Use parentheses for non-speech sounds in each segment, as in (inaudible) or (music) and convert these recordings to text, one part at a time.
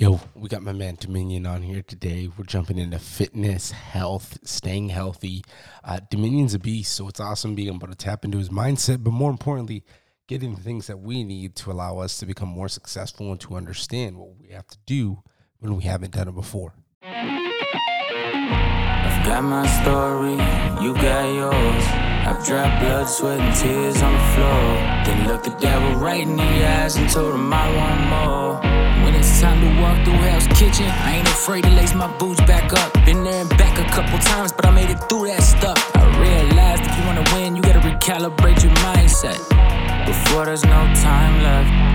Yo, we got my man Dominion on here today. We're jumping into fitness, health, staying healthy. Uh, Dominion's a beast, so it's awesome being able to tap into his mindset, but more importantly, getting the things that we need to allow us to become more successful and to understand what we have to do when we haven't done it before. I've got my story, you got yours. I've dropped blood, sweat, and tears on the floor. Then looked the devil right in the eyes and told him I want more. Time to walk through Hell's Kitchen, I ain't afraid to lace my boots back up. Been there and back a couple times, but I made it through that stuff. I realized if you wanna win, you gotta recalibrate your mindset. Before there's no time left.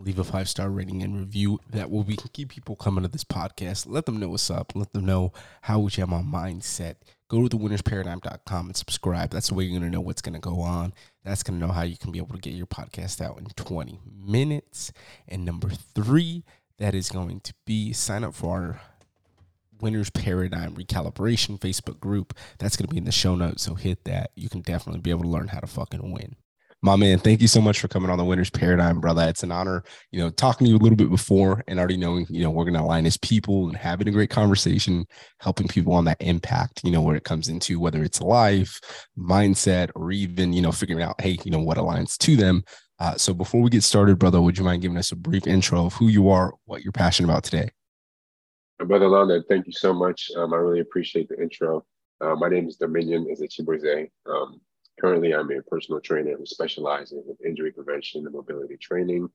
Leave a five star rating and review. That will be keep people coming to this podcast. Let them know what's up. Let them know how we have my mindset. Go to the thewinnersparadigm.com and subscribe. That's the way you're going to know what's going to go on. That's going to know how you can be able to get your podcast out in 20 minutes. And number three, that is going to be sign up for our Winners Paradigm Recalibration Facebook group. That's going to be in the show notes. So hit that. You can definitely be able to learn how to fucking win my man, thank you so much for coming on the Winners Paradigm, brother. It's an honor, you know, talking to you a little bit before and already knowing, you know, we're going to align as people and having a great conversation, helping people on that impact, you know, where it comes into whether it's life, mindset, or even, you know, figuring out, hey, you know, what aligns to them. Uh, so before we get started, brother, would you mind giving us a brief intro of who you are, what you're passionate about today? Brother Londa, thank you so much. Um, I really appreciate the intro. Uh, my name is Dominion Ezechibueze. Um, Currently, I'm a personal trainer who specializes in injury prevention and mobility training.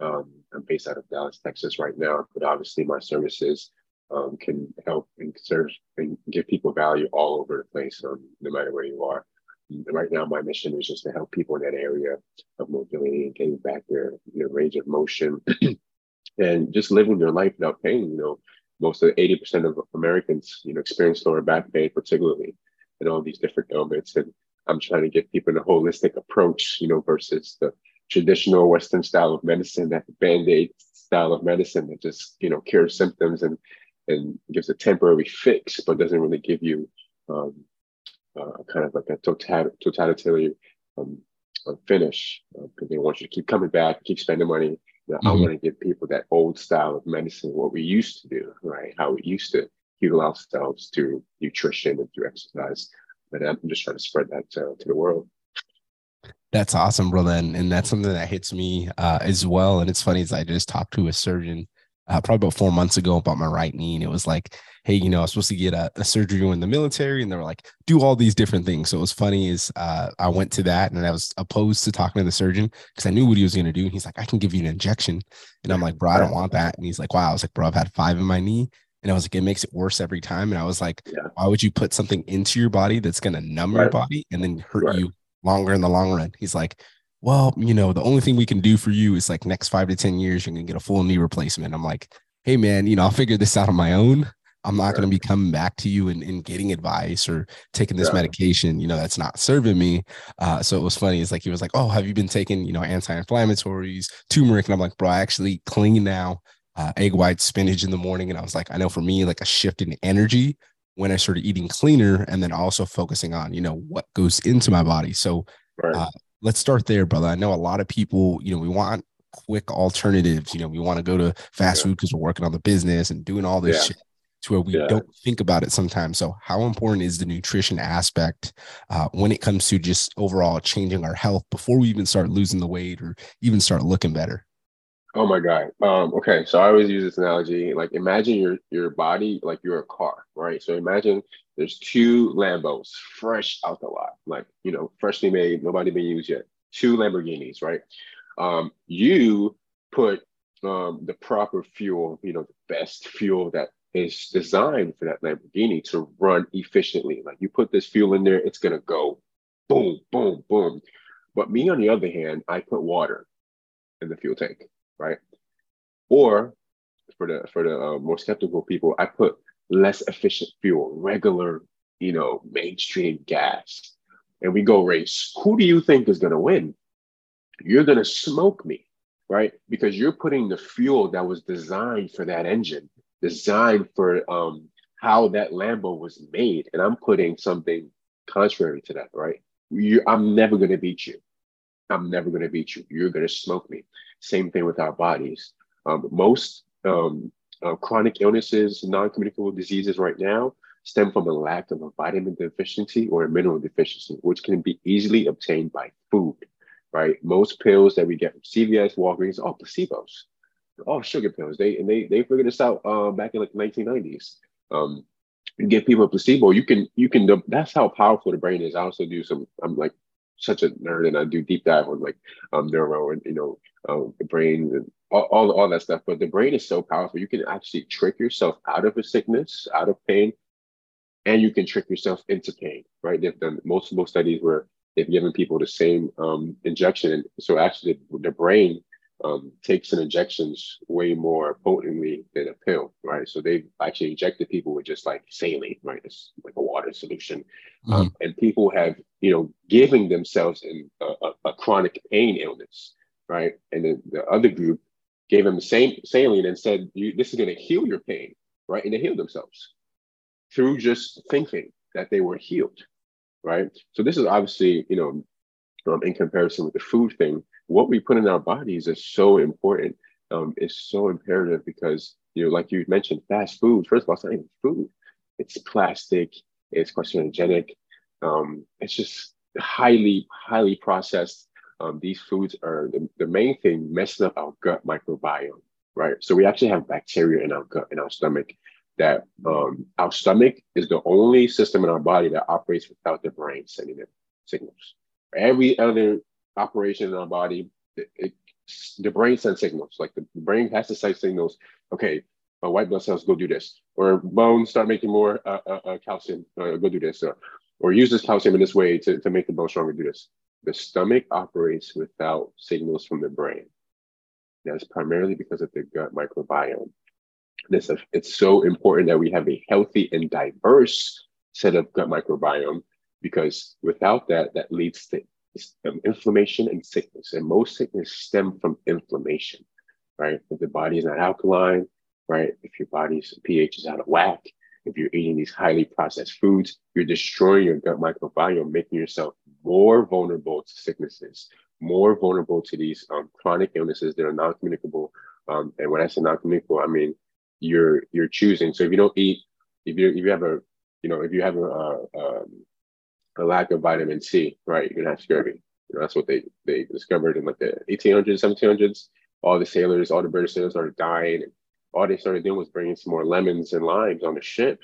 Um, I'm based out of Dallas, Texas right now, but obviously my services um, can help and serve and give people value all over the place, um, no matter where you are. And right now, my mission is just to help people in that area of mobility and getting back their, their range of motion (clears throat) and just living their life without pain. You know, most of 80% of Americans, you know, experience lower back pain, particularly, and all these different ailments. And I'm trying to get people a holistic approach, you know, versus the traditional Western style of medicine, that band-aid style of medicine that just, you know, cures symptoms and and gives a temporary fix, but doesn't really give you um, uh, kind of like a total, totalitarian um, finish because uh, they want you to keep coming back, keep spending money. You know, mm-hmm. I want to give people that old style of medicine, what we used to do, right? How we used to heal ourselves through nutrition and through exercise but I'm just trying to spread that to, to the world. That's awesome, brother, and, and that's something that hits me uh, as well. And it's funny as I just talked to a surgeon uh, probably about four months ago about my right knee, and it was like, hey, you know, I was supposed to get a, a surgery in the military, and they were like, do all these different things. So it was funny is uh, I went to that, and I was opposed to talking to the surgeon because I knew what he was going to do. And he's like, I can give you an injection, and I'm like, bro, I don't want that. And he's like, wow. I was like, bro, I've had five in my knee, and I was like, it makes it worse every time. And I was like, yeah. why would you put something into your body that's going to numb right. your body and then hurt right. you longer in the long run? He's like, well, you know, the only thing we can do for you is like next five to 10 years, you're going to get a full knee replacement. I'm like, hey, man, you know, I'll figure this out on my own. I'm not going to be coming back to you and, and getting advice or taking this yeah. medication, you know, that's not serving me. Uh, so it was funny. It's like, he was like, oh, have you been taking, you know, anti-inflammatories, turmeric? And I'm like, bro, I actually clean now uh, egg white spinach in the morning. And I was like, I know for me, like a shift in energy when I started eating cleaner and then also focusing on, you know, what goes into my body. So right. uh, let's start there, brother. I know a lot of people, you know, we want quick alternatives. You know, we want to go to fast yeah. food because we're working on the business and doing all this yeah. shit to where we yeah. don't think about it sometimes. So, how important is the nutrition aspect uh, when it comes to just overall changing our health before we even start losing the weight or even start looking better? Oh my God. Um, okay, so I always use this analogy. Like imagine your your body like you're a car, right? So imagine there's two Lambos fresh out the lot, like you know, freshly made, nobody been used yet. Two Lamborghinis, right? Um, you put um, the proper fuel, you know, the best fuel that is designed for that Lamborghini to run efficiently. Like you put this fuel in there, it's gonna go boom, boom, boom. But me, on the other hand, I put water in the fuel tank right? Or for the for the uh, more skeptical people, I put less efficient fuel, regular you know, mainstream gas, and we go race, who do you think is going to win? You're going to smoke me, right? Because you're putting the fuel that was designed for that engine, designed for um, how that Lambo was made, and I'm putting something contrary to that, right? You, I'm never going to beat you. I'm never going to beat you. You're going to smoke me. Same thing with our bodies. Um, most um, uh, chronic illnesses, non-communicable diseases right now stem from a lack of a vitamin deficiency or a mineral deficiency, which can be easily obtained by food, right? Most pills that we get from CVS, Walgreens, are placebos, all sugar pills. They and they they figured this out uh, back in like the 1990s. Um, you give people a placebo, you can you can. That's how powerful the brain is. I also do some. I'm like such a nerd, and I do deep dive on like um neuro and you know um, the brain and all, all, all that stuff. But the brain is so powerful. You can actually trick yourself out of a sickness, out of pain, and you can trick yourself into pain. Right? They've done multiple studies where they've given people the same um, injection. So actually, the, the brain um, takes in injections way more potently than a pill, right? So they've actually injected people with just like saline, right? It's like a water solution. Mm-hmm. Um, and people have, you know, giving themselves in a, a, a chronic pain illness, right? And then the other group gave them the same saline and said, this is going to heal your pain, right? And they healed themselves through just thinking that they were healed, right? So this is obviously, you know, um, in comparison with the food thing, what we put in our bodies is so important. Um, it's so imperative because, you know, like you mentioned, fast food, first of all, it's not even food. It's plastic, it's carcinogenic. Um, it's just highly, highly processed. Um, these foods are the, the main thing messing up our gut microbiome, right? So we actually have bacteria in our gut, in our stomach, that um, our stomach is the only system in our body that operates without the brain sending it signals. Every other operation in our body, it, it, the brain sends signals. Like the brain has to send signals. Okay, uh, white blood cells go do this, or bones start making more uh, uh, uh, calcium. Uh, go do this, or, or use this calcium in this way to, to make the bone stronger. Do this. The stomach operates without signals from the brain. That's primarily because of the gut microbiome. This it's so important that we have a healthy and diverse set of gut microbiome because without that, that leads to um, inflammation and sickness. And most sickness stem from inflammation, right? If the body is not alkaline, right? If your body's pH is out of whack, if you're eating these highly processed foods, you're destroying your gut microbiome, making yourself more vulnerable to sicknesses, more vulnerable to these um, chronic illnesses that are non-communicable. Um, and when I say non-communicable, I mean you're you're choosing. So if you don't eat, if you if you have a you know if you have a, a, um, a lack of vitamin C, right? You're gonna have scurvy. You know, that's what they they discovered in like the 1800s, 1700s. All the sailors, all the British sailors started dying. All they started doing was bringing some more lemons and limes on the ship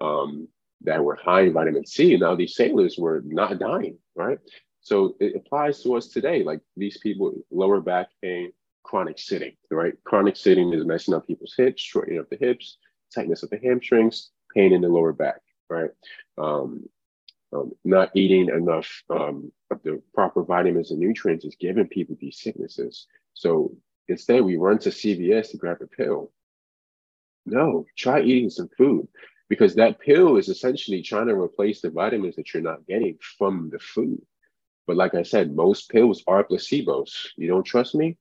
um, that were high in vitamin C. Now these sailors were not dying, right? So it applies to us today. Like these people, lower back pain, chronic sitting, right? Chronic sitting is messing up people's hips, shortening up the hips, tightness of the hamstrings, pain in the lower back, right? Um, um, not eating enough um, of the proper vitamins and nutrients is giving people these sicknesses. So instead, we run to CVS to grab a pill. No, try eating some food because that pill is essentially trying to replace the vitamins that you're not getting from the food. But like I said, most pills are placebos. You don't trust me?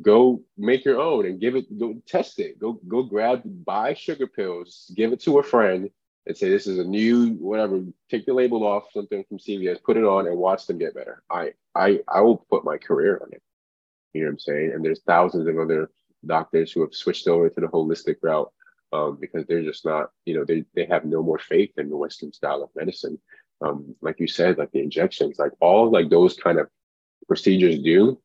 Go make your own and give it. Go test it. Go go grab buy sugar pills. Give it to a friend and say this is a new whatever take the label off something from cvs put it on and watch them get better. I i i will put my career on it. You know what i'm saying? And there's thousands of other doctors who have switched over to the holistic route um, because they're just not you know they, they have no more faith in the western style of medicine. Um, like you said like the injections like all like those kind of procedures do.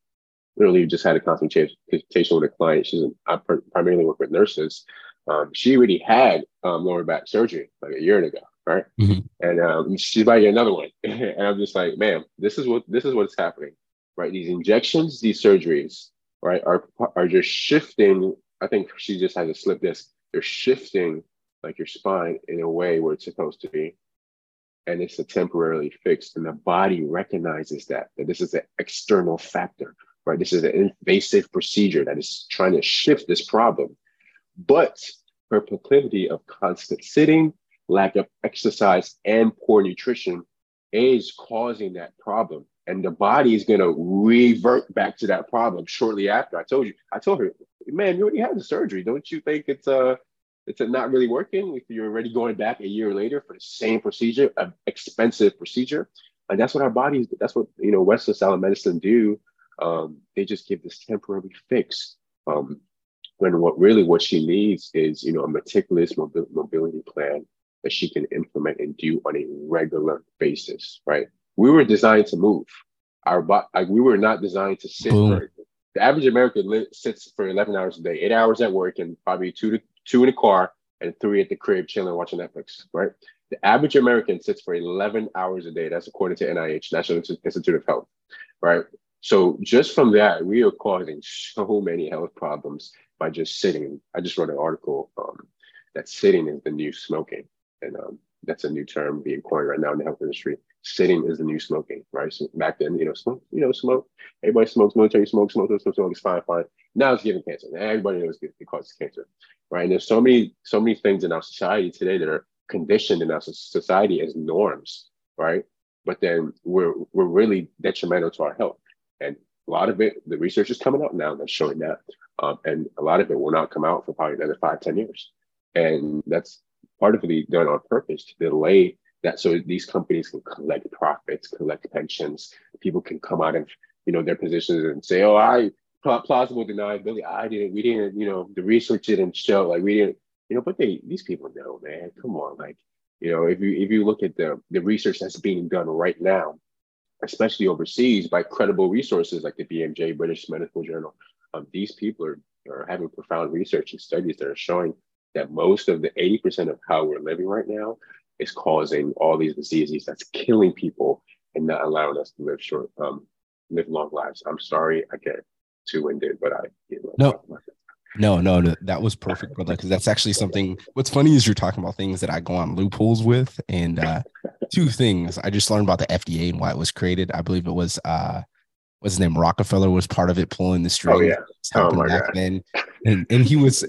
Literally just had a consultation with a client. She's an, i primarily work with nurses um, she already had um, lower back surgery like a year ago, right? Mm-hmm. And um, she's about to get another one, (laughs) and I'm just like, man, this is what this is what's happening, right? These injections, these surgeries, right, are are just shifting. I think she just has a slip disc. They're shifting like your spine in a way where it's supposed to be, and it's a temporarily fixed, and the body recognizes that that this is an external factor, right? This is an invasive procedure that is trying to shift this problem but her proclivity of constant sitting, lack of exercise and poor nutrition is causing that problem. And the body is going to revert back to that problem shortly after. I told you, I told her, man, you already had the surgery. Don't you think it's uh it's not really working if you're already going back a year later for the same procedure, an expensive procedure? And that's what our bodies, that's what, you know, Western style medicine do. Um, they just give this temporary fix. Um, when what really what she needs is, you know, a meticulous mobility plan that she can implement and do on a regular basis, right? We were designed to move. Our body, like, we were not designed to sit. For, the average American li- sits for 11 hours a day, eight hours at work, and probably two to two in the car and three at the crib chilling watching Netflix, right? The average American sits for 11 hours a day. That's according to NIH, National Institute of Health, right? So just from that, we are causing so many health problems by just sitting. I just wrote an article um, that sitting is the new smoking and um, that's a new term being coined right now in the health industry. Sitting is the new smoking, right? So back then, you know, smoke, you know, smoke. Everybody smokes, military smoke, smoke, smoke, smoke, is fine, fine. Now it's giving cancer. everybody knows it causes cancer, right? And there's so many, so many things in our society today that are conditioned in our society as norms, right? But then we're we're really detrimental to our health, and a lot of it, the research is coming out now that's showing that, um, and a lot of it will not come out for probably another five, ten years, and that's partly done on purpose to delay that so these companies can collect profits, collect pensions. People can come out of you know their positions and say, "Oh, I plausible deniability. I didn't. We didn't. You know, the research didn't show. Like we didn't. You know, but they these people know, man. Come on, like you know, if you if you look at the the research that's being done right now, especially overseas by credible resources like the BMJ, British Medical Journal, um, these people are are having profound research and studies that are showing that most of the 80% of how we're living right now is causing all these diseases that's killing people and not allowing us to live short, um, live long lives. I'm sorry I get too winded, but I no. No, no, no, that was perfect, brother. Because that's actually something. What's funny is you're talking about things that I go on loopholes with, and uh, two things I just learned about the FDA and why it was created. I believe it was uh, what's his name Rockefeller was part of it, pulling the string. Oh yeah, oh my god. Then. And and he was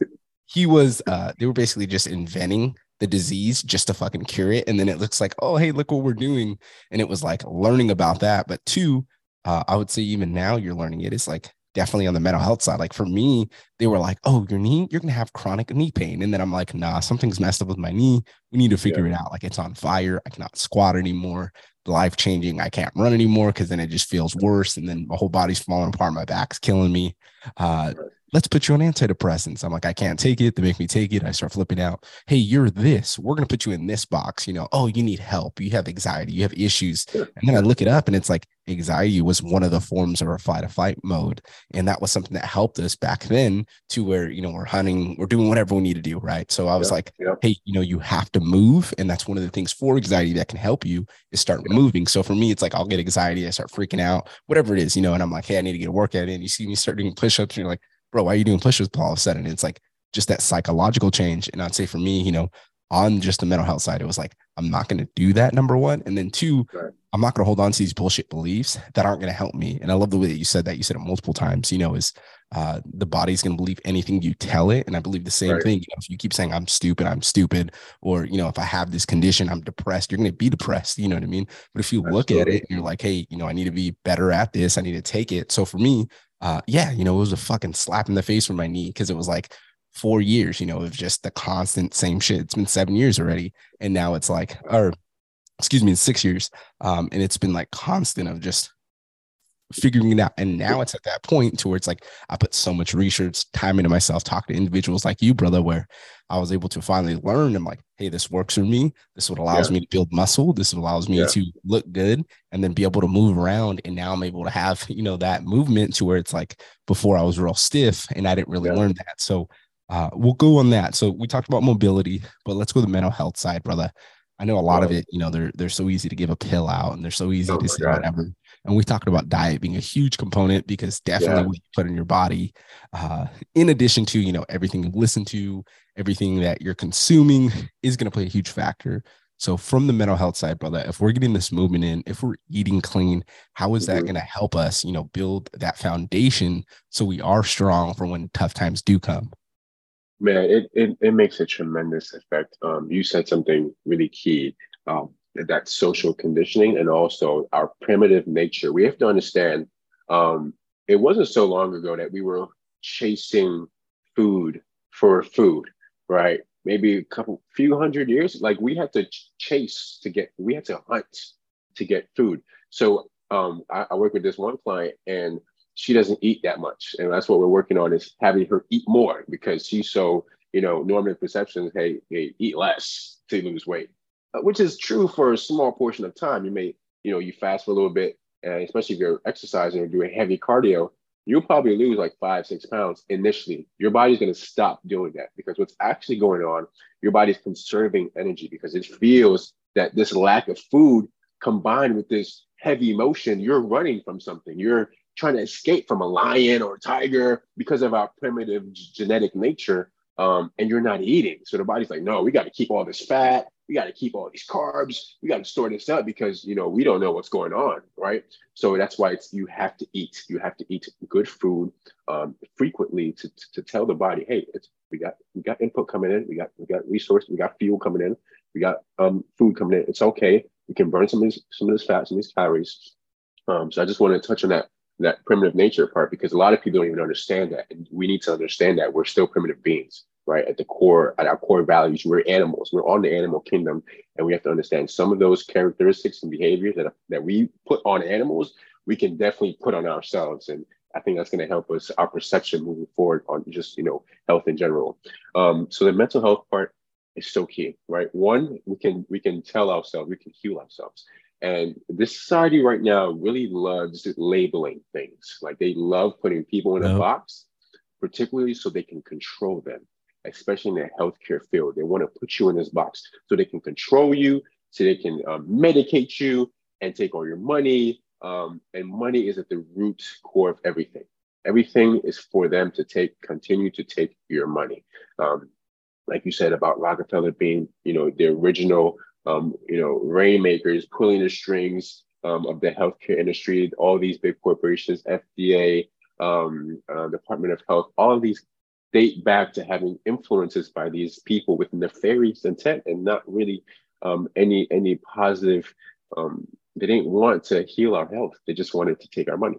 he was uh they were basically just inventing the disease just to fucking cure it and then it looks like oh hey look what we're doing and it was like learning about that but two uh, i would say even now you're learning it. it is like definitely on the mental health side. Like for me they were like oh your knee you're gonna have chronic knee pain. And then i'm like nah something's messed up with my knee. We need to figure yeah. it out. Like it's on fire. I cannot squat anymore. Life changing i can't run anymore because then it just feels worse. And then my whole body's falling apart. My back's killing me. Uh, let's put you on antidepressants. I'm like, I can't take it. They make me take it. I start flipping out. Hey, you're this. We're going to put you in this box. You know, oh, you need help. You have anxiety. You have issues. And then I look it up and it's like anxiety was one of the forms of our fight or flight mode. And that was something that helped us back then to where, you know, we're hunting, we're doing whatever we need to do. Right. So I was like, hey, you know, you have to move. And that's one of the things for anxiety that can help you is start moving. So for me, it's like I'll get anxiety. I start freaking out, whatever it is, you know, and I'm like, hey, I need to get a workout in. You see me start doing push ups and you're like, bro, why are you doing push-ups all of a sudden? It's like just that psychological change. And I'd say for me, you know, on just the mental health side, it was like, I'm not going to do that. Number one. And then two, right. I'm not going to hold on to these bullshit beliefs that aren't going to help me. And I love the way that you said that. You said it multiple times, you know, is uh, the body's going to believe anything you tell it. And I believe the same right. thing. You know, if you keep saying, I'm stupid, I'm stupid, or, you know, if I have this condition, I'm depressed, you're going to be depressed. You know what I mean? But if you look at it and you're like, hey, you know, I need to be better at this, I need to take it. So for me, uh, yeah, you know, it was a fucking slap in the face for my knee because it was like four years, you know, of just the constant same shit. It's been seven years already. And now it's like, or excuse me, six years. Um, and it's been like constant of just figuring it out. And now it's at that point to where it's like I put so much research time into myself, talk to individuals like you, brother, where I was able to finally learn. I'm like, hey, this works for me. This what allows yeah. me to build muscle. This allows me yeah. to look good and then be able to move around. And now I'm able to have, (laughs) you know, that movement to where it's like before I was real stiff and I didn't really yeah. learn that. So uh, we'll go on that. So we talked about mobility, but let's go to the mental health side, brother. I know a lot of it, you know, they're they're so easy to give a pill out and they're so easy oh to say God. whatever. And we talked about diet being a huge component because definitely yeah. what you put in your body, uh, in addition to, you know, everything you listen to, everything that you're consuming is going to play a huge factor. So from the mental health side, brother, if we're getting this movement in, if we're eating clean, how is that mm-hmm. going to help us, you know, build that foundation so we are strong for when tough times do come? Man, it, it, it makes a tremendous effect. Um, you said something really key. Um, that social conditioning and also our primitive nature. We have to understand um, it wasn't so long ago that we were chasing food for food, right? Maybe a couple, few hundred years, like we had to chase to get, we had to hunt to get food. So um, I, I work with this one client and she doesn't eat that much. And that's what we're working on is having her eat more because she's so, you know, normative perceptions, hey, hey, eat less to lose weight, which is true for a small portion of time. You may, you know, you fast for a little bit, and especially if you're exercising or doing heavy cardio, you'll probably lose like five, six pounds initially. Your body's going to stop doing that because what's actually going on, your body's conserving energy because it feels that this lack of food combined with this heavy motion, you're running from something. You're trying to escape from a lion or a tiger because of our primitive genetic nature. Um, and you're not eating. So the body's like, no, we got to keep all this fat. We got to keep all these carbs. We got to store this up because you know we don't know what's going on, right? So that's why it's you have to eat. You have to eat good food um, frequently to, to, to tell the body, hey, it's we got we got input coming in. We got we got resources. We got fuel coming in. We got um, food coming in. It's okay. We can burn some of these some of this fat, some of these calories. Um, so I just want to touch on that that primitive nature part because a lot of people don't even understand that. And we need to understand that we're still primitive beings, right? At the core, at our core values, we're animals. We're on the animal kingdom. And we have to understand some of those characteristics and behaviors that, that we put on animals, we can definitely put on ourselves. And I think that's going to help us, our perception moving forward on just, you know, health in general. Um, so the mental health part is so key, right? One, we can we can tell ourselves, we can heal ourselves. And this society right now really loves labeling things. Like they love putting people in a box, particularly so they can control them, especially in the healthcare field. They want to put you in this box so they can control you, so they can um, medicate you and take all your money. Um, and money is at the root core of everything. Everything is for them to take, continue to take your money. Um, like you said about Rockefeller being, you know, the original um, you know, rainmakers pulling the strings um, of the healthcare industry, all these big corporations, FDA, um, uh, Department of Health, all of these date back to having influences by these people with nefarious intent and not really um, any any positive. Um, they didn't want to heal our health; they just wanted to take our money.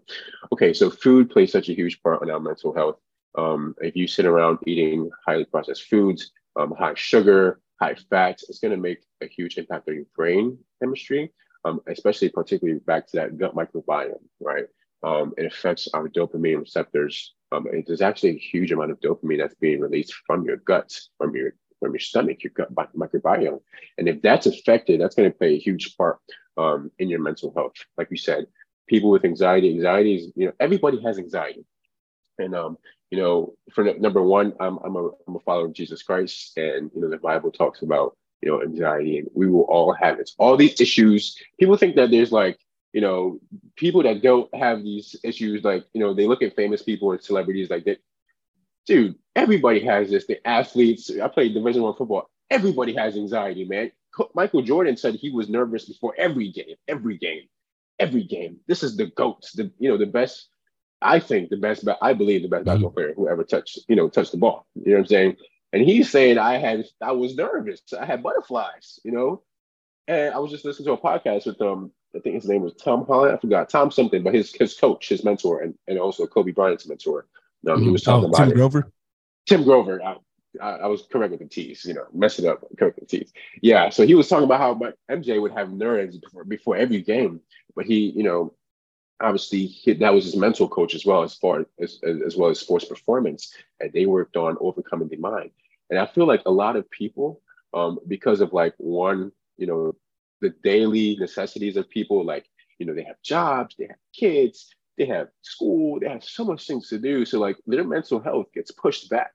Okay, so food plays such a huge part on our mental health. Um, if you sit around eating highly processed foods, um, high sugar, high fat, it's going to make a huge impact on your brain chemistry, um, especially particularly back to that gut microbiome, right? Um, it affects our dopamine receptors. Um, there's actually a huge amount of dopamine that's being released from your guts, from your from your stomach, your gut microbiome, and if that's affected, that's going to play a huge part um, in your mental health. Like we said, people with anxiety, anxiety is you know everybody has anxiety, and um, you know, for number one, I'm, I'm, a, I'm a follower of Jesus Christ. And, you know, the Bible talks about, you know, anxiety and we will all have it. All these issues, people think that there's like, you know, people that don't have these issues, like, you know, they look at famous people and celebrities like that. Dude, everybody has this. The athletes, I played Division One football. Everybody has anxiety, man. Michael Jordan said he was nervous before every game, every game, every game. This is the GOAT, the you know, the best I think the best, but I believe the best mm-hmm. basketball player who ever touched, you know, touched the ball. You know what I'm saying? And he's saying I had, I was nervous. I had butterflies, you know. And I was just listening to a podcast with um, I think his name was Tom Holland. I forgot Tom something, but his his coach, his mentor, and and also Kobe Bryant's mentor. Um, He was mm-hmm. talking oh, about Tim it. Grover. Tim Grover. I, I, I, was correct with the T's, you know, mess it up, correct with the T's. Yeah, so he was talking about how MJ would have nerves before, before every game, but he, you know, obviously he, that was his mental coach as well as far as, as well as sports performance and they worked on overcoming the mind and i feel like a lot of people um, because of like one you know the daily necessities of people like you know they have jobs they have kids they have school they have so much things to do so like their mental health gets pushed back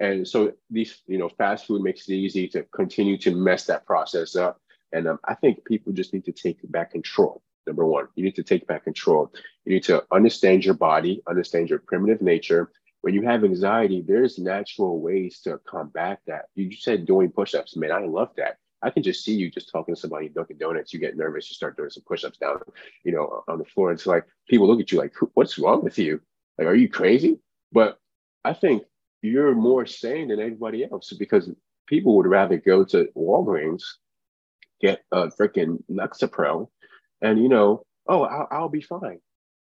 and so these you know fast food makes it easy to continue to mess that process up and um, i think people just need to take back control Number one, you need to take back control. You need to understand your body, understand your primitive nature. When you have anxiety, there's natural ways to combat that. You said doing push-ups, man. I love that. I can just see you just talking to somebody Dunkin' Donuts. You get nervous, you start doing some push-ups down, you know, on the floor. It's like people look at you like, "What's wrong with you? Like, are you crazy?" But I think you're more sane than anybody else because people would rather go to Walgreens, get a freaking Lexapro, and you know, oh, I'll, I'll be fine.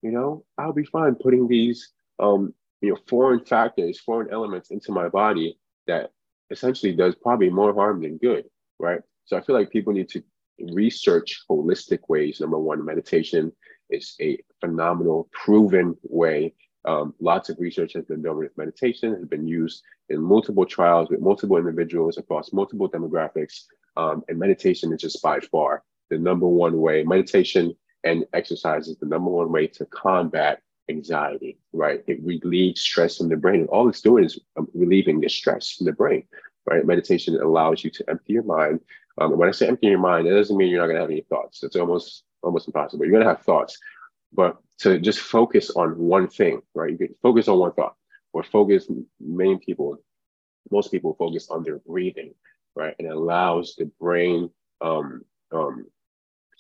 You know, I'll be fine putting these um, you know, foreign factors, foreign elements into my body that essentially does probably more harm than good, right? So I feel like people need to research holistic ways. Number one, meditation is a phenomenal, proven way. Um, lots of research has been done with meditation, has been used in multiple trials with multiple individuals across multiple demographics. Um, and meditation is just by far the number one way. Meditation and exercise is the number one way to combat anxiety, right? It relieves stress from the brain. And all it's doing is um, relieving the stress from the brain, right? Meditation allows you to empty your mind. Um, when I say empty your mind, it doesn't mean you're not going to have any thoughts. It's almost almost impossible. You're going to have thoughts, but to just focus on one thing, right? You can focus on one thought, or focus. Many people, most people focus on their breathing, right? And it allows the brain um, um,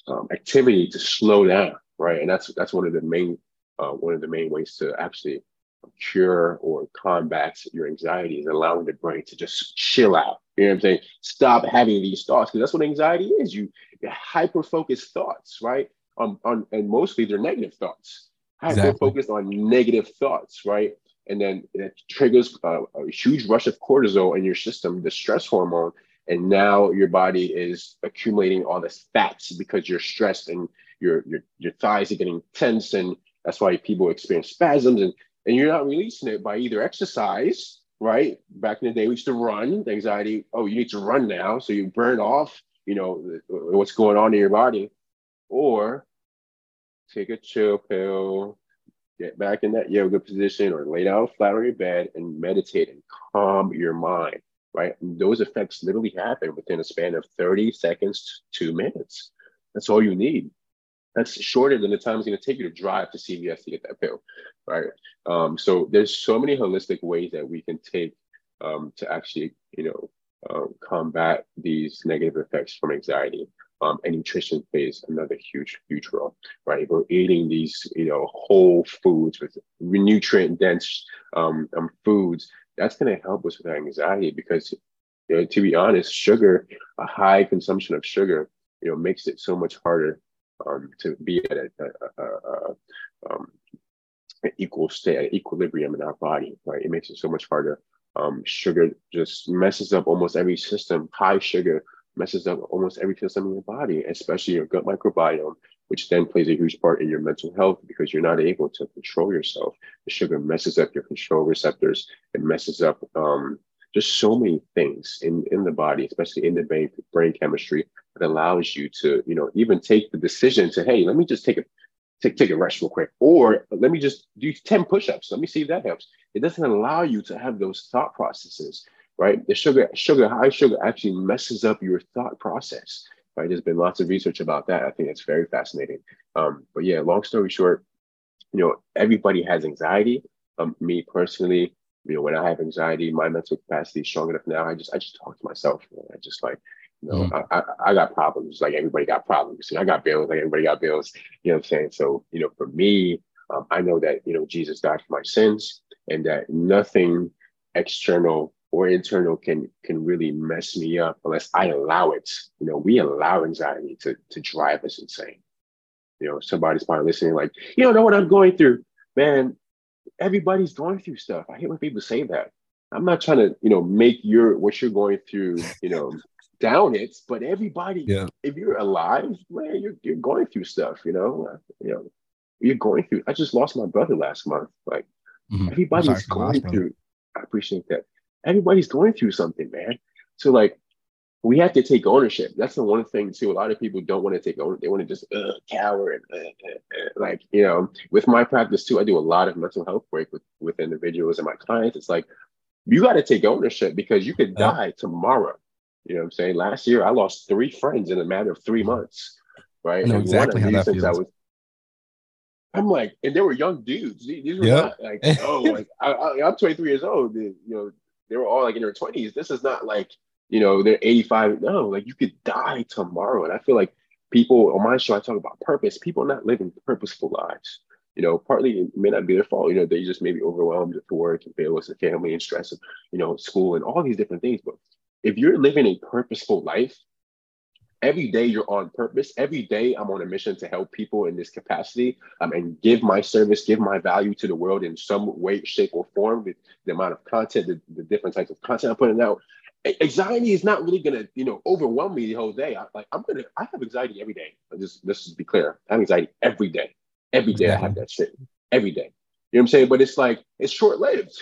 um, activity to slow down, right? And that's that's one of the main uh, one of the main ways to actually cure or combat your anxiety is allowing the brain to just chill out. You know what I'm saying? Stop having these thoughts because that's what anxiety is. You hyper focused thoughts, right? On, on and mostly they're negative thoughts. Hyper focused on negative thoughts, right? And then it triggers a, a huge rush of cortisol in your system, the stress hormone, and now your body is accumulating all this fats because you're stressed and your your your thighs are getting tense and that's why people experience spasms and, and you're not releasing it by either exercise, right? Back in the day, we used to run, the anxiety, oh, you need to run now. So you burn off, you know, what's going on in your body. Or take a chill pill, get back in that yoga position or lay down flat on your bed and meditate and calm your mind, right? And those effects literally happen within a span of 30 seconds to two minutes. That's all you need that's shorter than the time it's going to take you to drive to CVS to get that pill, right? Um, so there's so many holistic ways that we can take um, to actually, you know, um, combat these negative effects from anxiety. Um, and nutrition plays another huge, huge role, right? If we're eating these, you know, whole foods with nutrient dense um, um, foods, that's going to help us with our anxiety because, you know, to be honest, sugar, a high consumption of sugar, you know, makes it so much harder um, to be at a, a, a, um, an equal state, equilibrium in our body, right? It makes it so much harder. Um, sugar just messes up almost every system. High sugar messes up almost every system in your body, especially your gut microbiome, which then plays a huge part in your mental health because you're not able to control yourself. The sugar messes up your control receptors. It messes up um, just so many things in, in the body, especially in the brain, brain chemistry that allows you to, you know, even take the decision to, hey, let me just take a take, take a rest real quick, or let me just do 10 push-ups. Let me see if that helps. It doesn't allow you to have those thought processes, right? The sugar, sugar, high sugar actually messes up your thought process. Right. There's been lots of research about that. I think it's very fascinating. Um, but yeah, long story short, you know, everybody has anxiety. Um, me personally, you know, when I have anxiety, my mental capacity is strong enough now. I just I just talk to myself. I just like, you know, mm. I, I, I got problems like everybody got problems. You know, I got bills like everybody got bills. You know what I'm saying? So, you know, for me, um, I know that, you know, Jesus died for my sins and that nothing external or internal can can really mess me up unless I allow it. You know, we allow anxiety to to drive us insane. You know, somebody's probably listening, like, you don't know what I'm going through. Man, everybody's going through stuff. I hate when people say that. I'm not trying to, you know, make your what you're going through, you know, down it, but everybody, yeah. if you're alive, man, you're you're going through stuff, you know. You know, you're going through. I just lost my brother last month. Like mm-hmm. everybody's going through. I appreciate that. Everybody's going through something, man. So like we have to take ownership. That's the one thing too. A lot of people don't want to take ownership. They want to just uh, cower and uh, uh, uh, like you know. With my practice too, I do a lot of mental health work with with individuals and my clients. It's like you got to take ownership because you could die tomorrow. You know what I'm saying? Last year, I lost three friends in a matter of three months. Right? I know and exactly how that feels. I was, I'm like, and they were young dudes. These were yep. not like, oh, like I, I, I'm 23 years old. You know, they were all like in their 20s. This is not like you know, they're 85. No, like you could die tomorrow. And I feel like people on my show, I talk about purpose. People are not living purposeful lives. you know, partly it may not be their fault. You know, they just may be overwhelmed with work and bills and family and stress and, you know, school and all these different things. But if you're living a purposeful life, every day you're on purpose. Every day I'm on a mission to help people in this capacity um, and give my service, give my value to the world in some way, shape, or form with the amount of content, the, the different types of content I'm putting out. Anxiety is not really gonna, you know, overwhelm me the whole day. I, like I'm gonna, I have anxiety every day. Just let's just be clear. I have anxiety every day. Every day I have that shit. Every day. You know what I'm saying? But it's like it's short lived.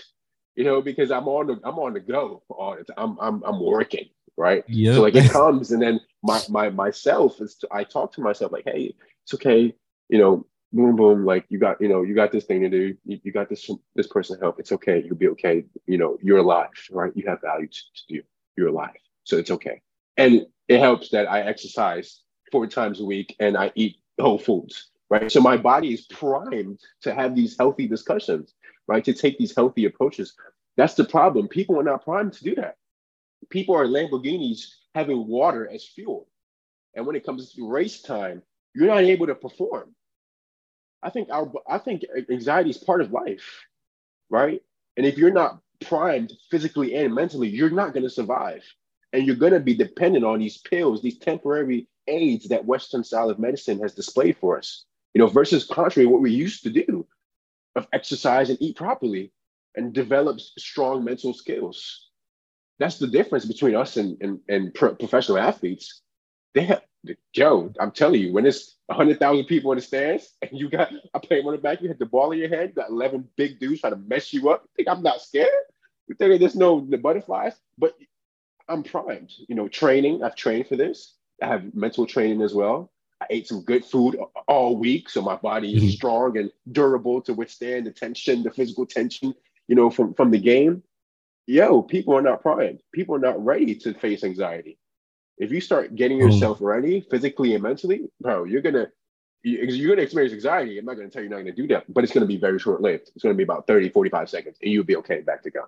You know, because I'm on the I'm on the go all the time. I'm I'm I'm working right? Yep. So like it (laughs) comes, and then my my myself is to, I talk to myself like, hey, it's okay, you know, boom boom, like you got you know you got this thing to do, you, you got this this person to help. It's okay, you'll be okay. You know, you're alive, right? You have value to, to do. You're alive, so it's okay. And it helps that I exercise four times a week and I eat whole foods, right? So my body is primed to have these healthy discussions, right? To take these healthy approaches. That's the problem. People are not primed to do that people are Lamborghinis having water as fuel. And when it comes to race time, you're not able to perform. I think our I think anxiety is part of life, right? And if you're not primed physically and mentally, you're not going to survive. And you're going to be dependent on these pills, these temporary aids that Western style of medicine has displayed for us. You know, versus contrary what we used to do of exercise and eat properly and develop strong mental skills that's the difference between us and and, and pro- professional athletes. They have Joe, I'm telling you, when it's hundred thousand people in the stands and you got I play the back, you hit the ball in your head, you got eleven big dudes trying to mess you up. You think I'm not scared? You think there's no the butterflies? But I'm primed. You know, training. I've trained for this. I have mental training as well. I ate some good food all week, so my body is mm-hmm. strong and durable to withstand the tension, the physical tension, you know, from from the game yo, people are not primed. People are not ready to face anxiety. If you start getting hmm. yourself ready physically and mentally, bro, you're gonna you're gonna experience anxiety. I'm not gonna tell you you're not gonna do that, but it's gonna be very short lived. It's gonna be about 30, 45 seconds, and you'll be okay back to go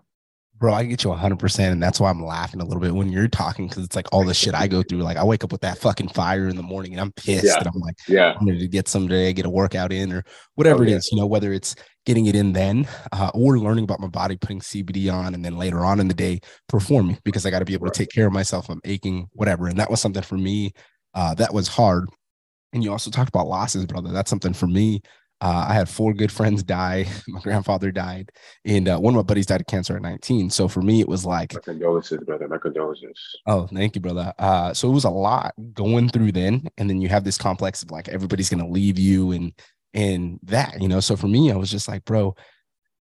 bro, I get you 100%. And that's why I'm laughing a little bit when you're talking because it's like all the shit I go through. Like, I wake up with that fucking fire in the morning and I'm pissed. Yeah. And I'm like, yeah, I'm ready to get some today, get a workout in or whatever oh, it yeah. is, you know, whether it's getting it in then uh, or learning about my body, putting CBD on, and then later on in the day performing because I got to be able right. to take care of myself. I'm aching, whatever. And that was something for me uh, that was hard. And you also talked about losses, brother. That's something for me uh, I had four good friends die. (laughs) My grandfather died, and uh, one of my buddies died of cancer at 19. So for me, it was like my condolences, brother. My condolences. Oh, thank you, brother. Uh, so it was a lot going through then, and then you have this complex of like everybody's gonna leave you and and that, you know. So for me, I was just like, bro,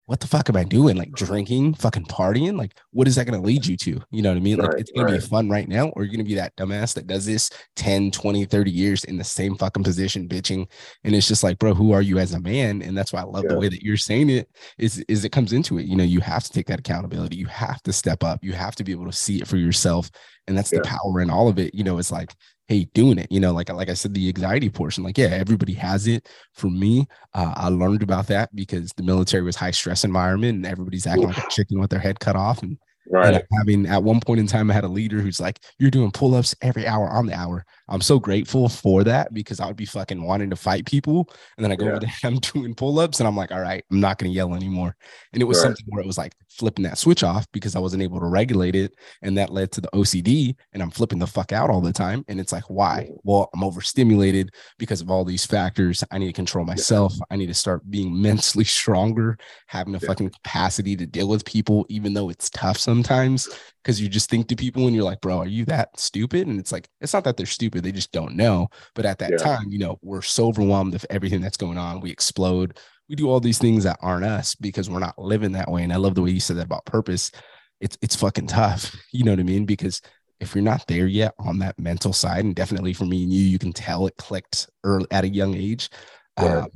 what the fuck am I doing? Like drinking, fucking partying? Like, what is that going to lead you to? You know what I mean? Like, right, it's going right. to be fun right now, or you're going to be that dumbass that does this 10, 20, 30 years in the same fucking position, bitching. And it's just like, bro, who are you as a man? And that's why I love yeah. the way that you're saying it is, is it comes into it. You know, you have to take that accountability. You have to step up. You have to be able to see it for yourself. And that's yeah. the power in all of it. You know, it's like, hey doing it you know like like i said the anxiety portion like yeah everybody has it for me uh, i learned about that because the military was high stress environment and everybody's acting like a chicken with their head cut off and Right. And having at one point in time, I had a leader who's like, "You're doing pull-ups every hour on the hour." I'm so grateful for that because I would be fucking wanting to fight people, and then I go yeah. over there, and I'm doing pull-ups, and I'm like, "All right, I'm not gonna yell anymore." And it was right. something where it was like flipping that switch off because I wasn't able to regulate it, and that led to the OCD, and I'm flipping the fuck out all the time. And it's like, why? Well, I'm overstimulated because of all these factors. I need to control myself. Yeah. I need to start being (laughs) mentally stronger, having a yeah. fucking capacity to deal with people, even though it's tough sometimes because you just think to people and you're like, bro, are you that stupid? And it's like, it's not that they're stupid, they just don't know. But at that yeah. time, you know, we're so overwhelmed with everything that's going on. We explode. We do all these things that aren't us because we're not living that way. And I love the way you said that about purpose. It's it's fucking tough. (laughs) You know what I mean? Because if you're not there yet on that mental side, and definitely for me and you, you can tell it clicked early at a young age. Yeah. Um,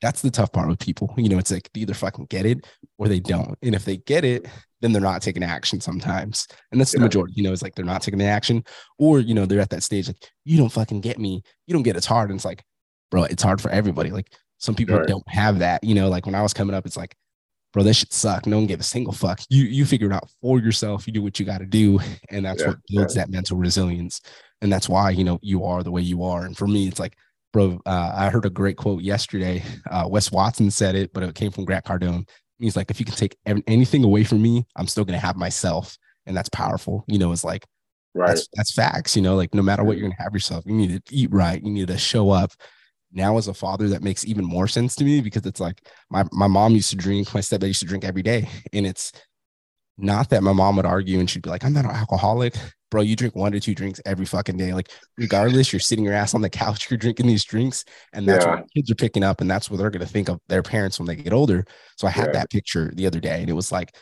that's the tough part with people. You know, it's like they either fucking get it or they don't. And if they get it, then they're not taking action sometimes. And that's yeah. the majority, you know, it's like they're not taking the action, or you know, they're at that stage like, you don't fucking get me. You don't get it's hard. And it's like, bro, it's hard for everybody. Like some people don't have that. You know, like when I was coming up, it's like, bro, that shit suck. No one gave a single fuck. You you figure it out for yourself. You do what you got to do. And that's yeah. what builds yeah. that mental resilience. And that's why, you know, you are the way you are. And for me, it's like bro. Uh, I heard a great quote yesterday. Uh, Wes Watson said it, but it came from Grant Cardone. He's like, if you can take anything away from me, I'm still gonna have myself, and that's powerful. You know, it's like right. that's that's facts. You know, like no matter what you're gonna have yourself, you need to eat right, you need to show up. Now, as a father, that makes even more sense to me because it's like my my mom used to drink, my stepdad used to drink every day, and it's not that my mom would argue and she'd be like, I'm not an alcoholic. Bro, you drink one to two drinks every fucking day. Like, regardless, you're sitting your ass on the couch, (laughs) you're drinking these drinks, and that's yeah. what kids are picking up, and that's what they're gonna think of their parents when they get older. So I had yeah. that picture the other day, and it was like,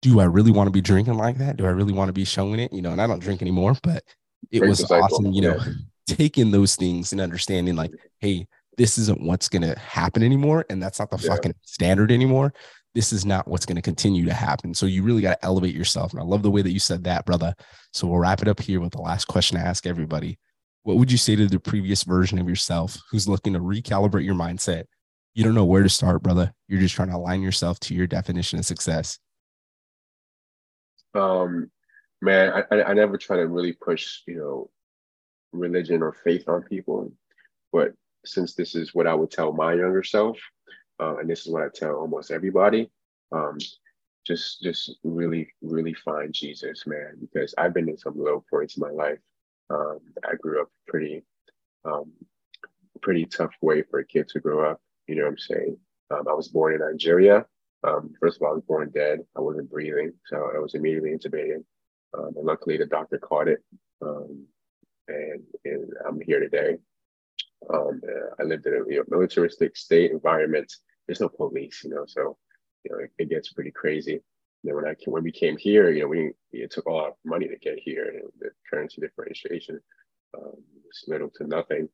do I really want to be drinking like that? Do I really want to be showing it? You know, and I don't drink anymore, but it was awesome, you know, (laughs) taking those things and understanding like, hey, this isn't what's gonna happen anymore, and that's not the yeah. fucking standard anymore this is not what's going to continue to happen. So you really got to elevate yourself. And I love the way that you said that, brother. So we'll wrap it up here with the last question I ask everybody. What would you say to the previous version of yourself who's looking to recalibrate your mindset? You don't know where to start, brother. You're just trying to align yourself to your definition of success. Um, man, I, I never try to really push, you know, religion or faith on people. But since this is what I would tell my younger self, uh, and this is what I tell almost everybody. Um, just, just really, really find Jesus, man, because I've been in some low points in my life. Um, I grew up pretty, um, pretty tough way for a kid to grow up. You know what I'm saying? Um, I was born in Nigeria. Um, first of all, I was born dead. I wasn't breathing, so I was immediately intubated. Um, and luckily, the doctor caught it, and, and I'm here today. Um, uh, I lived in a you know, militaristic state environment. There's no police, you know, so you know it, it gets pretty crazy. And then when I came, when we came here, you know, we it took a lot of money to get here, the currency differentiation um, was little to nothing.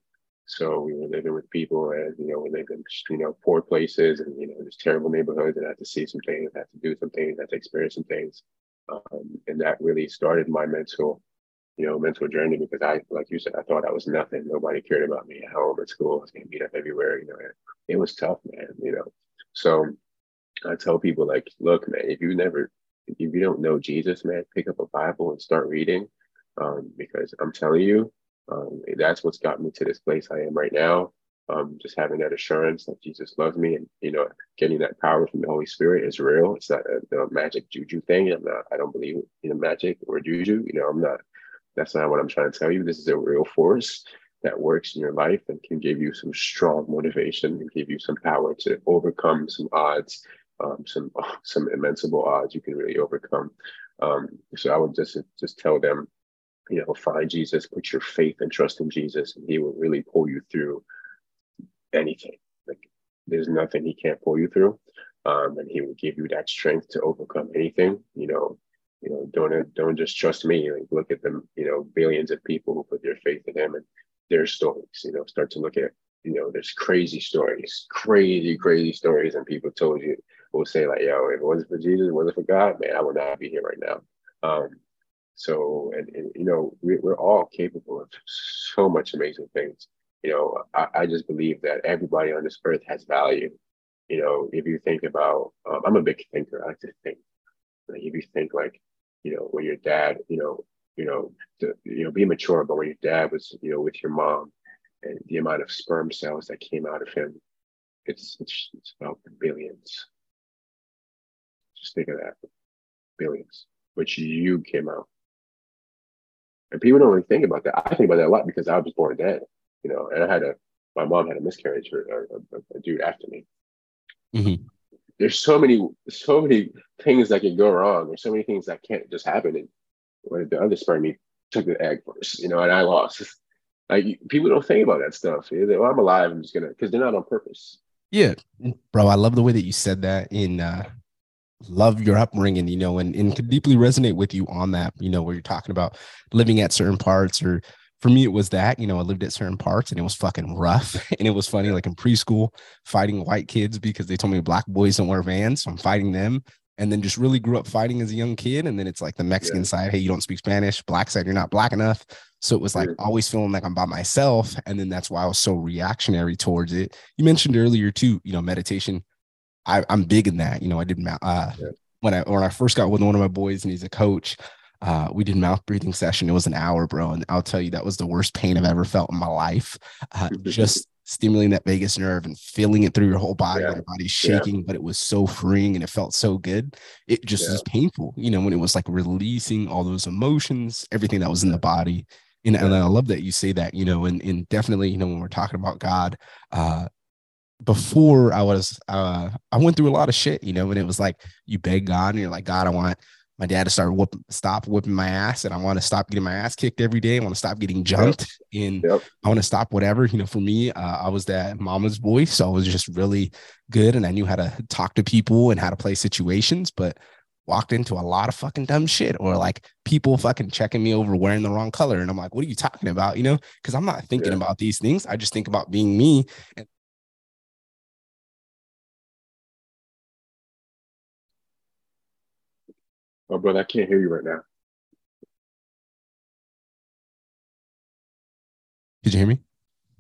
So we were living with people, and you know, we lived in you know poor places, and you know, just terrible neighborhoods, and I had to see some things, I had to do some things, I had to experience some things, um, and that really started my mental you know, mental journey because I, like you said, I thought I was nothing. Nobody cared about me at home, at school. I was getting beat up everywhere. You know, it was tough, man. You know, so I tell people like, look, man, if you never, if you don't know Jesus, man, pick up a Bible and start reading, um, because I'm telling you, um, that's what's got me to this place I am right now. Um, just having that assurance that Jesus loves me, and you know, getting that power from the Holy Spirit is real. It's not a, a magic juju thing. I'm not. I don't believe in magic or juju. You know, I'm not that's not what I'm trying to tell you. This is a real force that works in your life and can give you some strong motivation and give you some power to overcome some odds, um, some (laughs) some immensible odds you can really overcome. Um, so I would just just tell them, you know, find Jesus, put your faith and trust in Jesus, and He will really pull you through anything. Like there's nothing He can't pull you through, um, and He will give you that strength to overcome anything. You know, you know, don't don't just trust me. Like look at them, you know, billions of people who put their faith in him and their stories. You know, start to look at, you know, there's crazy stories, crazy, crazy stories, and people told you will say like, yo, if it wasn't for Jesus, it wasn't for God, man, I would not be here right now. Um, so, and, and you know, we, we're all capable of so much amazing things. You know, I, I just believe that everybody on this earth has value. You know, if you think about, um, I'm a big thinker. I like to think. Like if you think like you know, when your dad, you know, you know, you know, be mature, but when your dad was, you know, with your mom and the amount of sperm cells that came out of him, it's, it's, it's about billions. Just think of that, billions, which you came out. And people don't really think about that. I think about that a lot because I was born dead, you know, and I had a, my mom had a miscarriage or a, a, a dude after me. Mm-hmm there's so many so many things that can go wrong. There's so many things that can't just happen. And when the other sperm took the egg first, you know, and I lost. (laughs) Like people don't think about that stuff. Well, I'm alive. I'm just gonna because they're not on purpose. Yeah, bro. I love the way that you said that. In uh, love your upbringing, you know, and and could deeply resonate with you on that. You know, where you're talking about living at certain parts or for me, it was that, you know, I lived at certain parts and it was fucking rough. (laughs) And it was funny, like in preschool, fighting white kids because they told me black boys don't wear vans. So I'm fighting them. And then just really grew up fighting as a young kid. And then it's like the Mexican yeah. side, hey, you don't speak Spanish. Black side, you're not black enough. So it was like always feeling like I'm by myself. And then that's why I was so reactionary towards it. You mentioned earlier too, you know, meditation. I, am big in that. You know, I did uh, yeah. when I when I first got with one of my boys and he's a coach uh, we did mouth breathing session. It was an hour, bro, and I'll tell you that was the worst pain I've ever felt in my life. Uh, just (laughs) stimulating that vagus nerve and feeling it through your whole body. Yeah. Your body's shaking, yeah. but it was so freeing and it felt so good. It just yeah. was painful, you know, when it was like releasing all those emotions, everything that was in the body. And, and I love that you say that, you know, and, and definitely, you know, when we're talking about God, uh, before I was, uh, I went through a lot of shit, you know, and it was like you beg God and you're like, God, I want my dad to start whoop, stop whipping my ass, and I want to stop getting my ass kicked every day. I want to stop getting jumped, yep. and yep. I want to stop whatever. You know, for me, uh, I was that mama's boy, so I was just really good, and I knew how to talk to people and how to play situations, but walked into a lot of fucking dumb shit or like people fucking checking me over wearing the wrong color and i'm like what are you talking about you know because i'm not thinking yeah. about these things i just think about being me and Oh, brother, I can't hear you right now. Did you hear me?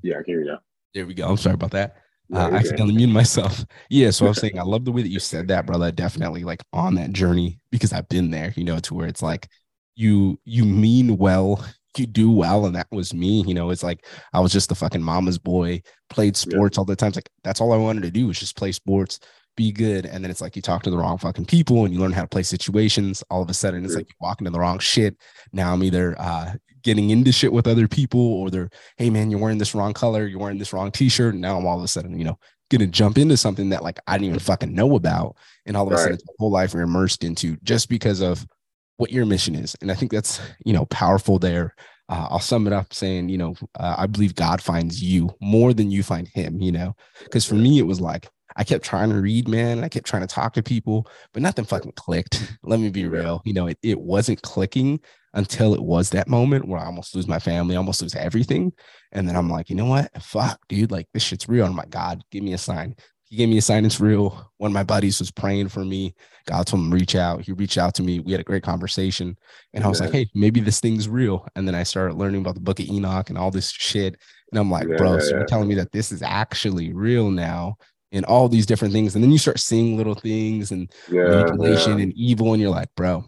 Yeah, I can hear you now. There we go. I'm sorry about that. uh, I accidentally muted myself. (laughs) Yeah, so I was saying I love the way that you said that, brother. Definitely like on that journey because I've been there, you know, to where it's like you you mean well, (laughs) you do well, and that was me. You know, it's like I was just the fucking mama's boy, played sports yeah. all the time. It's like that's all I wanted to do was just play sports be good. And then it's like you talk to the wrong fucking people and you learn how to play situations. All of a sudden, it's like you walk into the wrong shit. Now I'm either uh, getting into shit with other people or they're, hey man, you're wearing this wrong color, you're wearing this wrong t-shirt. And now I'm all of a sudden, you know, gonna jump into something that like I didn't even fucking know about. And all of a sudden, it's whole life you're immersed into just because of what your mission is. And I think that's, you know, powerful there. Uh, I'll sum it up saying, you know, uh, I believe God finds you more than you find him, you know, because for me, it was like, I kept trying to read, man, and I kept trying to talk to people, but nothing fucking clicked. (laughs) Let me be real. You know, it, it wasn't clicking until it was that moment where I almost lose my family, almost lose everything. And then I'm like, you know what? Fuck, dude, like this shit's real. Oh my God, give me a sign. He gave me a sign it's real. One of my buddies was praying for me. God told him to reach out. He reached out to me. We had a great conversation. And I was yeah. like, hey, maybe this thing's real. And then I started learning about the book of Enoch and all this shit. And I'm like, yeah, bro, so yeah. you're telling me that this is actually real now and all these different things. And then you start seeing little things and yeah, manipulation yeah. and evil, and you're like, bro,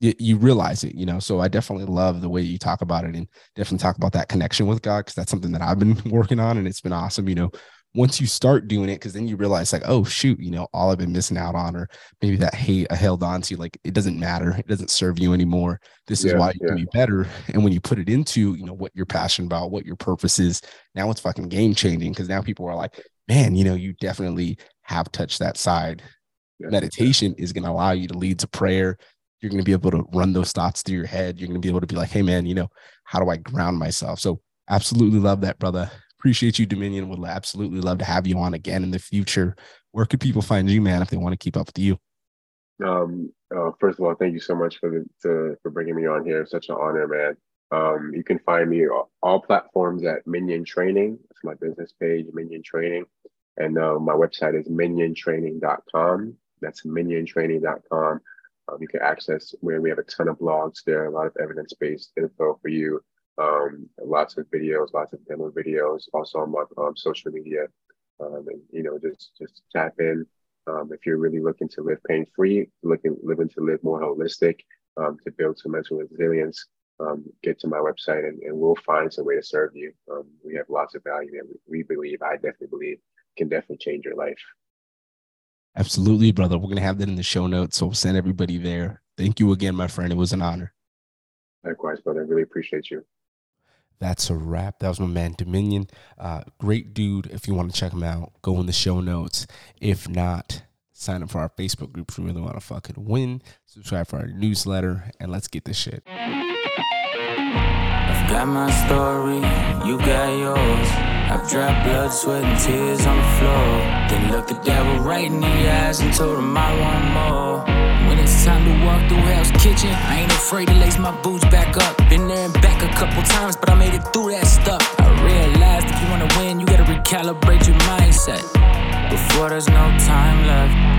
you, you, realize it, you know. So I definitely love the way you talk about it and definitely talk about that connection with God because that's something that I've been (laughs) working on and it's been awesome, you know. Once you start doing it, because then you realize, like, oh shoot, you know, all I've been missing out on, or maybe that hate I held on to, like, it doesn't matter, it doesn't serve you anymore. This is why you can be better. And when you put it into, you know, what you're passionate about, what your purpose is, now it's fucking game changing because now people are like, man, you know, you definitely have touched that side. Yeah. Meditation is going to allow you to lead to prayer. You're going to be able to run those thoughts through your head. You're going to be able to be like, hey, man, you know, how do I ground myself? So, absolutely love that, brother. Appreciate you, Dominion. Would absolutely love to have you on again in the future. Where could people find you, man, if they want to keep up with you? Um, uh, first of all, thank you so much for the to, for bringing me on here. Such an honor, man. Um, you can find me all, all platforms at Minion Training. My business page, Minion Training. And uh, my website is miniontraining.com. That's miniontraining.com. Um, you can access where we have a ton of blogs there, a lot of evidence based info for you, um, lots of videos, lots of demo videos, also on my um, social media. Um, and, you know, just, just tap in. Um, if you're really looking to live pain free, looking, living to live more holistic, um, to build some mental resilience, um, get to my website and, and, we'll find some way to serve you. Um, we have lots of value and we, believe, I definitely believe, can definitely change your life. Absolutely, brother. We're going to have that in the show notes. So we'll send everybody there. Thank you again, my friend. It was an honor. Likewise, brother. I really appreciate you. That's a wrap. That was my man Dominion. Uh, great dude. If you want to check him out, go in the show notes. If not, sign up for our Facebook group if you really want to fucking win. Subscribe for our newsletter, and let's get this shit. I've got my story, you got yours. I've dropped blood, sweat, and tears on the floor. Then looked the devil right in the eyes and told him I want more. When it's time to walk through Hell's Kitchen, I ain't afraid to lace my boots back up. Been there and back a couple times, but I made it through that stuff. I realized if you wanna win, you gotta recalibrate your mindset. Before there's no time left.